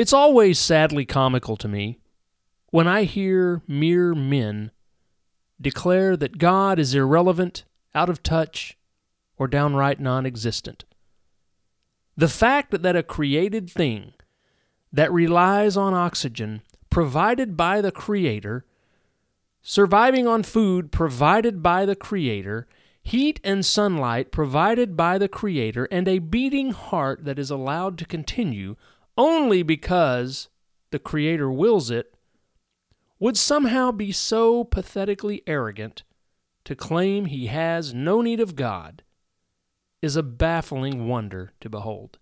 It's always sadly comical to me when I hear mere men declare that God is irrelevant, out of touch, or downright non existent. The fact that a created thing that relies on oxygen provided by the Creator, surviving on food provided by the Creator, heat and sunlight provided by the Creator, and a beating heart that is allowed to continue only because the Creator wills it, would somehow be so pathetically arrogant to claim he has no need of God is a baffling wonder to behold.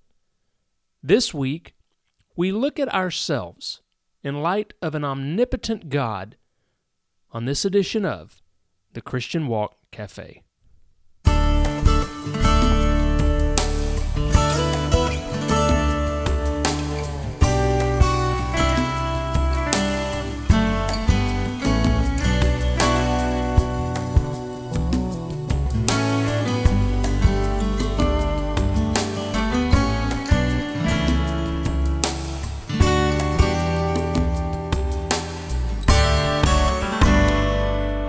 This week, we look at ourselves in light of an omnipotent God on this edition of the Christian Walk Cafe.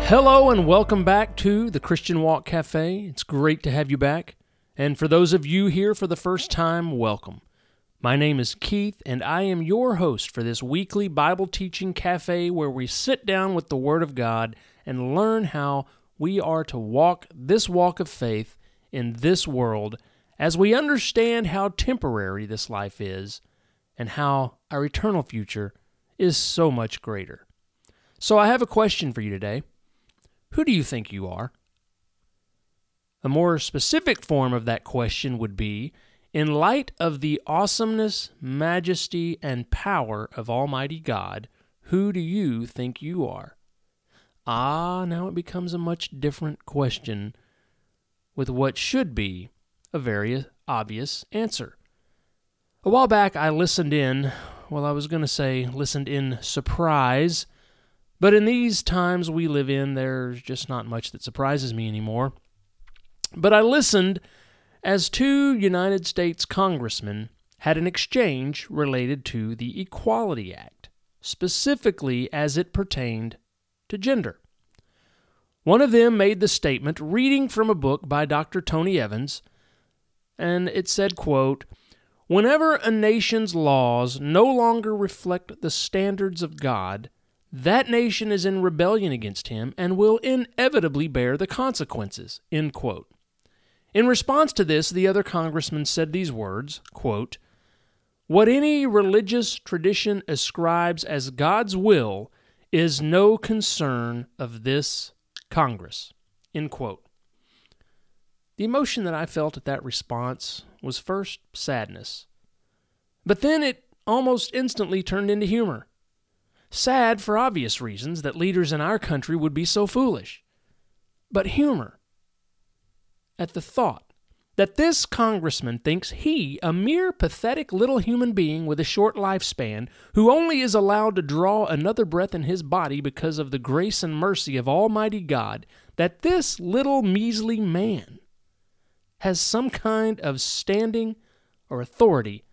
Hello and welcome back to the Christian Walk Cafe. It's great to have you back. And for those of you here for the first time, welcome. My name is Keith, and I am your host for this weekly Bible teaching cafe where we sit down with the Word of God and learn how we are to walk this walk of faith in this world as we understand how temporary this life is and how our eternal future is so much greater. So, I have a question for you today. Who do you think you are? A more specific form of that question would be In light of the awesomeness, majesty, and power of Almighty God, who do you think you are? Ah, now it becomes a much different question with what should be a very obvious answer. A while back, I listened in, well, I was going to say listened in surprise but in these times we live in, there's just not much that surprises me anymore. But I listened as two United States congressmen had an exchange related to the Equality Act, specifically as it pertained to gender. One of them made the statement reading from a book by Dr. Tony Evans, and it said, quote, Whenever a nation's laws no longer reflect the standards of God, that nation is in rebellion against him and will inevitably bear the consequences. In response to this, the other congressman said these words quote, What any religious tradition ascribes as God's will is no concern of this Congress. End quote. The emotion that I felt at that response was first sadness, but then it almost instantly turned into humor. Sad for obvious reasons that leaders in our country would be so foolish. But humor at the thought that this congressman thinks he, a mere pathetic little human being with a short lifespan, who only is allowed to draw another breath in his body because of the grace and mercy of Almighty God, that this little measly man has some kind of standing or authority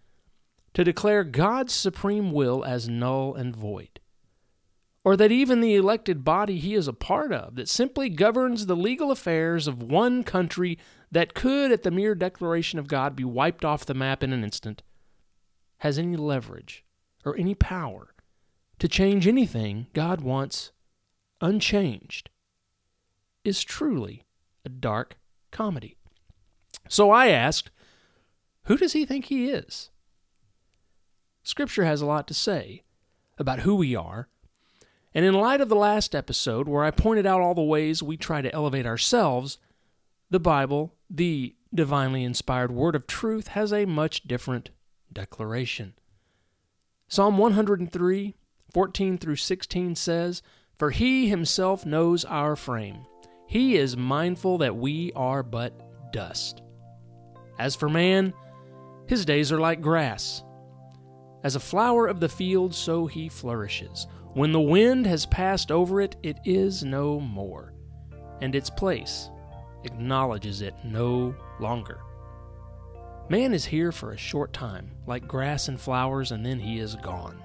to declare God's supreme will as null and void or that even the elected body he is a part of, that simply governs the legal affairs of one country that could, at the mere declaration of God, be wiped off the map in an instant, has any leverage or any power to change anything God wants unchanged, is truly a dark comedy. So I asked, who does he think he is? Scripture has a lot to say about who we are and in light of the last episode, where I pointed out all the ways we try to elevate ourselves, the Bible, the divinely inspired word of truth, has a much different declaration. Psalm 103, 14 through 16 says, For he himself knows our frame. He is mindful that we are but dust. As for man, his days are like grass. As a flower of the field, so he flourishes. When the wind has passed over it, it is no more, and its place acknowledges it no longer. Man is here for a short time, like grass and flowers, and then he is gone.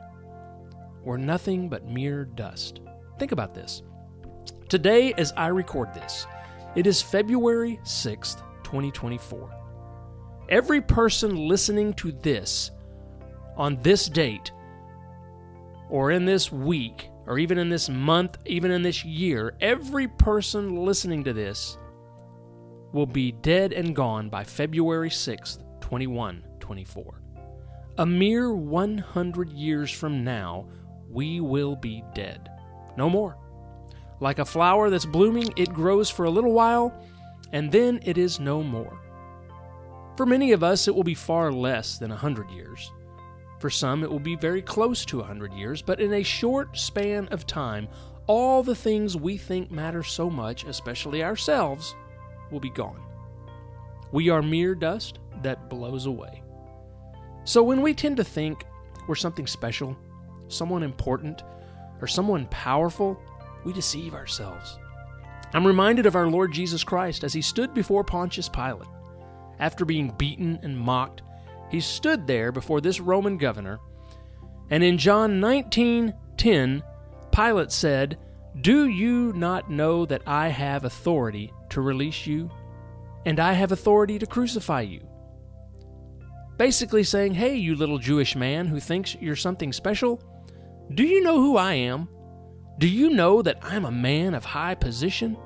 We're nothing but mere dust. Think about this. Today, as I record this, it is February 6th, 2024. Every person listening to this on this date, or in this week, or even in this month, even in this year, every person listening to this will be dead and gone by February 6th, 2124. A mere 100 years from now, we will be dead. No more. Like a flower that's blooming, it grows for a little while, and then it is no more. For many of us, it will be far less than a 100 years. For some, it will be very close to a 100 years, but in a short span of time, all the things we think matter so much, especially ourselves, will be gone. We are mere dust that blows away. So when we tend to think we're something special, someone important, or someone powerful, we deceive ourselves. I'm reminded of our Lord Jesus Christ as he stood before Pontius Pilate. After being beaten and mocked, he stood there before this Roman governor, and in John 19:10, Pilate said, "Do you not know that I have authority to release you, and I have authority to crucify you?" Basically saying, "Hey, you little Jewish man who thinks you're something special, do you know who I am? Do you know that I'm a man of high position?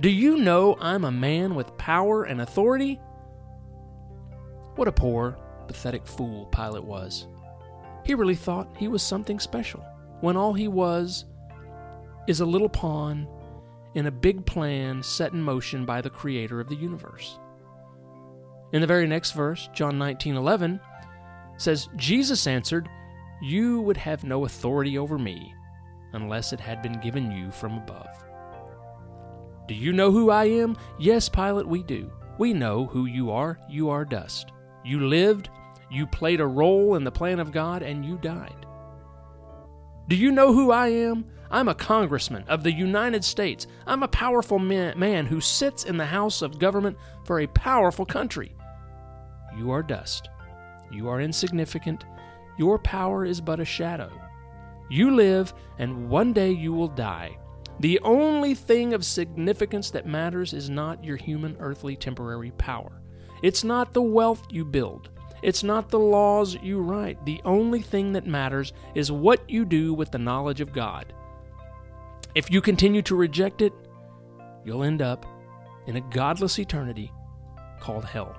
Do you know I'm a man with power and authority?" What a poor, pathetic fool Pilate was. He really thought he was something special, when all he was is a little pawn in a big plan set in motion by the creator of the universe. In the very next verse, John 19:11 says Jesus answered, "You would have no authority over me unless it had been given you from above." Do you know who I am? Yes, Pilate, we do. We know who you are. You are dust. You lived, you played a role in the plan of God, and you died. Do you know who I am? I'm a congressman of the United States. I'm a powerful man, who sits in the House of Government for a powerful country. You are dust. You are insignificant. Your power is but a shadow. You live, and one day you will die. The only thing of significance that matters is not your human, earthly, temporary power. It's not the wealth you build. It's not the laws you write. The only thing that matters is what you do with the knowledge of God. If you continue to reject it, you'll end up in a godless eternity called hell.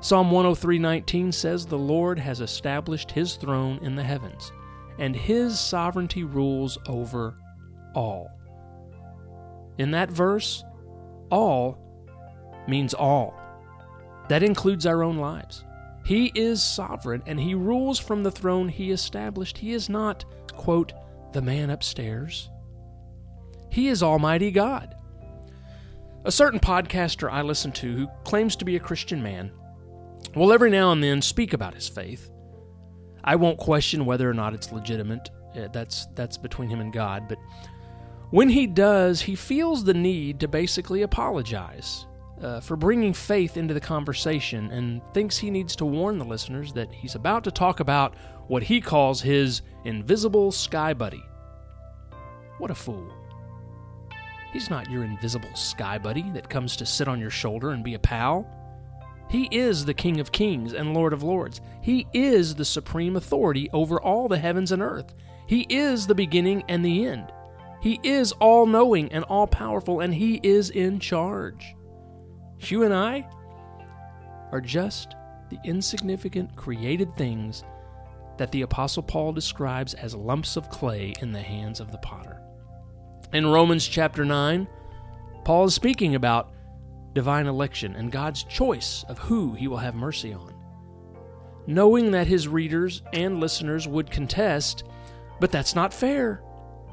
Psalm 103:19 says the Lord has established his throne in the heavens, and his sovereignty rules over all. In that verse, all means all. That includes our own lives. He is sovereign and he rules from the throne he established. He is not, quote, the man upstairs. He is Almighty God. A certain podcaster I listen to who claims to be a Christian man will every now and then speak about his faith. I won't question whether or not it's legitimate. Uh, that's that's between him and God, but when he does, he feels the need to basically apologize uh, for bringing faith into the conversation and thinks he needs to warn the listeners that he's about to talk about what he calls his invisible sky buddy. What a fool. He's not your invisible sky buddy that comes to sit on your shoulder and be a pal. He is the King of Kings and Lord of Lords. He is the supreme authority over all the heavens and earth. He is the beginning and the end. He is all knowing and all powerful, and He is in charge. You and I are just the insignificant created things that the Apostle Paul describes as lumps of clay in the hands of the potter. In Romans chapter 9, Paul is speaking about divine election and God's choice of who he will have mercy on. Knowing that his readers and listeners would contest, but that's not fair.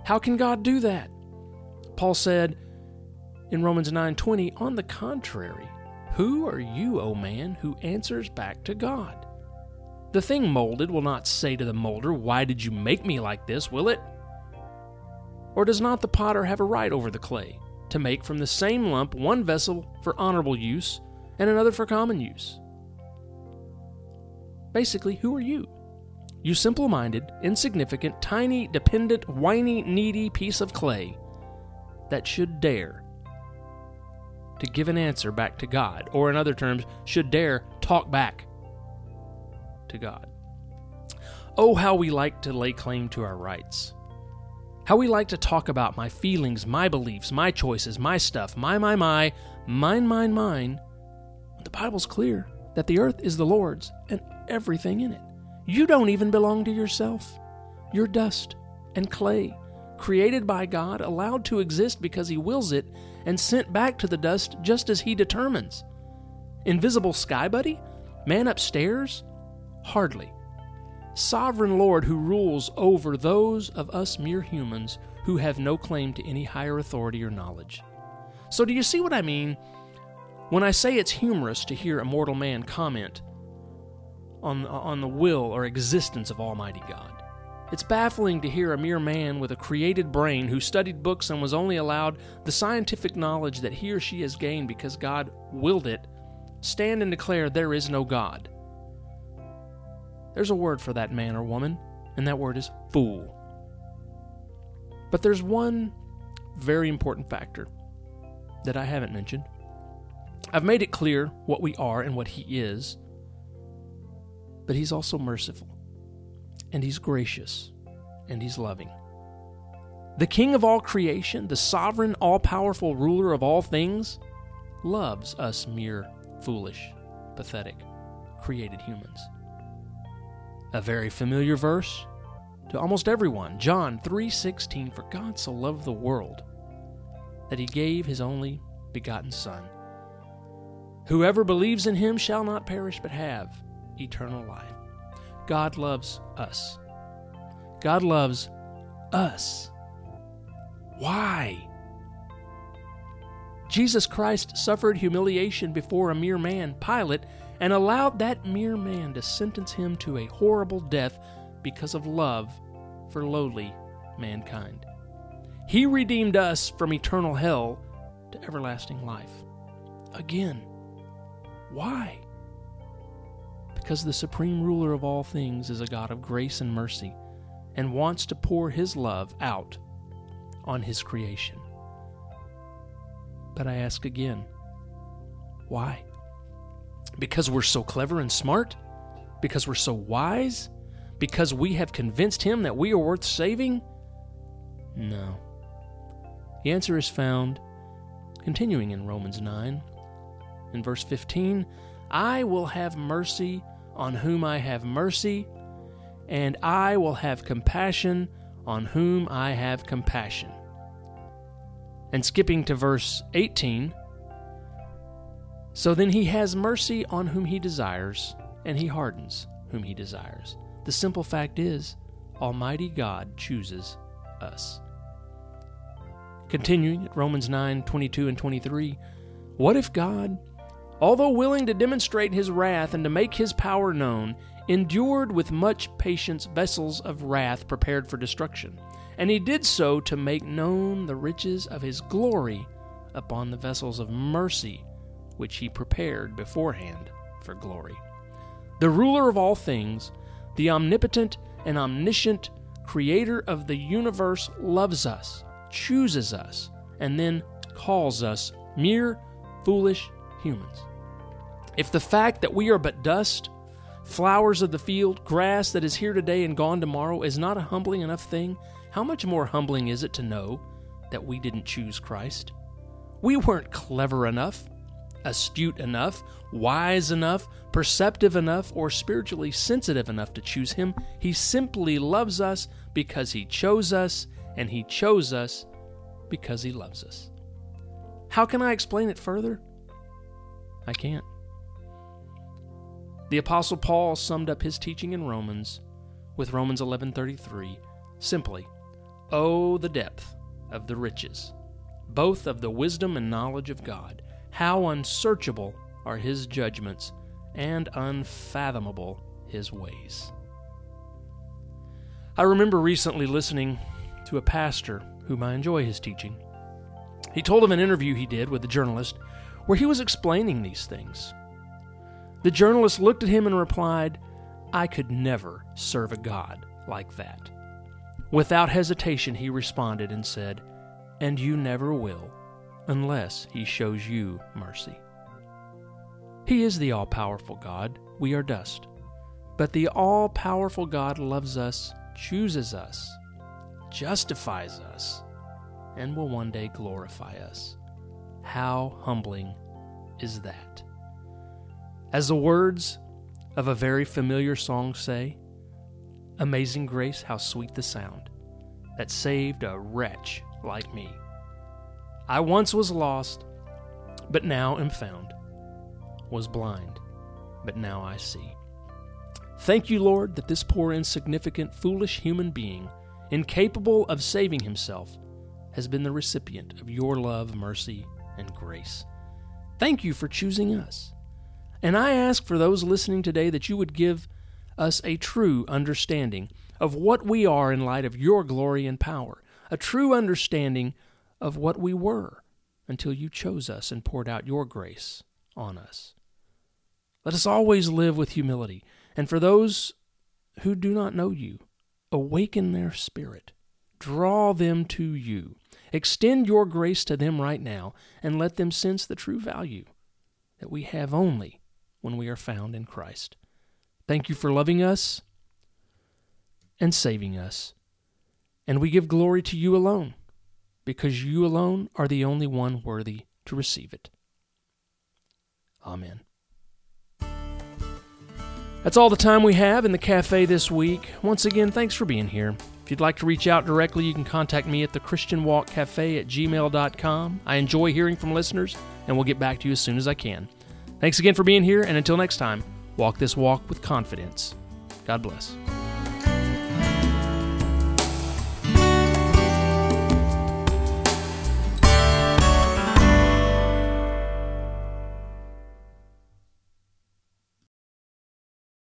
How can God do that? Paul said, in Romans 9:20, on the contrary, who are you, O man, who answers back to God? The thing molded will not say to the molder, Why did you make me like this, will it? Or does not the potter have a right over the clay, to make from the same lump one vessel for honorable use, and another for common use. Basically, who are you? You simple minded, insignificant, tiny, dependent, whiny, needy piece of clay that should dare to give an answer back to God, or in other terms, should dare talk back to God. Oh, how we like to lay claim to our rights. How we like to talk about my feelings, my beliefs, my choices, my stuff, my, my, my, mine, mine, mine. The Bible's clear that the earth is the Lord's and everything in it. You don't even belong to yourself. You're dust and clay, created by God, allowed to exist because He wills it, and sent back to the dust just as He determines. Invisible sky buddy? Man upstairs? Hardly sovereign Lord who rules over those of us mere humans who have no claim to any higher authority or knowledge. So, do you see what I mean when I say it's humorous to hear a mortal man comment on, on the will or existence of Almighty God? It's baffling to hear a mere man with a created brain who studied books and was only allowed the scientific knowledge that he or she has gained because God willed it stand and declare there is no God. There's a word for that man or woman, and that word is fool. But there's one very important factor that I haven't mentioned. I've made it clear what we are and what He is, but He's also merciful, and He's gracious, and He's loving. The King of all creation, the sovereign, all powerful ruler of all things, loves us mere foolish, pathetic, created humans a very familiar verse to almost everyone. John 3:16 For God so loved the world that he gave his only begotten son. Whoever believes in him shall not perish but have eternal life. God loves us. God loves us. Why? Jesus Christ suffered humiliation before a mere man, Pilate, and allowed that mere man to sentence him to a horrible death because of love for lowly mankind. He redeemed us from eternal hell to everlasting life. Again, why? Because the supreme ruler of all things is a God of grace and mercy and wants to pour his love out on his creation. But I ask again, why? Because we're so clever and smart? Because we're so wise? Because we have convinced him that we are worth saving? No. The answer is found continuing in Romans 9. In verse 15, I will have mercy on whom I have mercy, and I will have compassion on whom I have compassion. And skipping to verse 18, so then he has mercy on whom he desires, and he hardens whom he desires. The simple fact is, Almighty God chooses us. Continuing at Romans 9 22 and 23, what if God, although willing to demonstrate his wrath and to make his power known, endured with much patience vessels of wrath prepared for destruction? And he did so to make known the riches of his glory upon the vessels of mercy which he prepared beforehand for glory. The ruler of all things, the omnipotent and omniscient creator of the universe, loves us, chooses us, and then calls us mere foolish humans. If the fact that we are but dust, flowers of the field, grass that is here today and gone tomorrow is not a humbling enough thing, how much more humbling is it to know that we didn't choose Christ? We weren't clever enough astute enough, wise enough, perceptive enough, or spiritually sensitive enough to choose Him. He simply loves us because He chose us, and He chose us because He loves us. How can I explain it further? I can't. The apostle Paul summed up his teaching in Romans with Romans 11:33 simply, "Oh the depth of the riches both of the wisdom and knowledge of God." How unsearchable are his judgments, and unfathomable his ways. I remember recently listening to a pastor whom I enjoy his teaching. He told of an interview he did with a journalist where he was explaining these things. The journalist looked at him and replied, I could never serve a God like that. Without hesitation, he responded and said, And you never will, unless he shows you mercy. He is the all powerful God, we are dust. But the all powerful God loves us, chooses us, justifies us, and will one day glorify us. How humbling is that? As the words of a very familiar song say, Amazing grace, how sweet the sound that saved a wretch like me. I once was lost, but now am found, was blind, but now I see. Thank you, Lord, that this poor, insignificant, foolish human being, incapable of saving himself, has been the recipient of your love, mercy, and grace. Thank you for choosing us. And I ask for those listening today that you would give us a true understanding of what we are in light of your glory and power, a true understanding of what we were until you chose us and poured out your grace on us. Let us always live with humility, and for those who do not know you, awaken their spirit, draw them to you. Extend your grace to them right now and let them sense the true value that we have only when we are found in Christ. Thank you for loving us and saving us. And we give glory to you alone, because you alone are the only one worthy to receive it. Amen. That's all the time we have in the cafe this week. Once again, thanks for being here. If you'd like to reach out directly, you can contact me at the Christian Walk Cafe at gmail.com. I enjoy hearing from listeners, and we'll get back to you as soon as I can. Thanks again for being here, and until next time, walk this walk with confidence. God bless.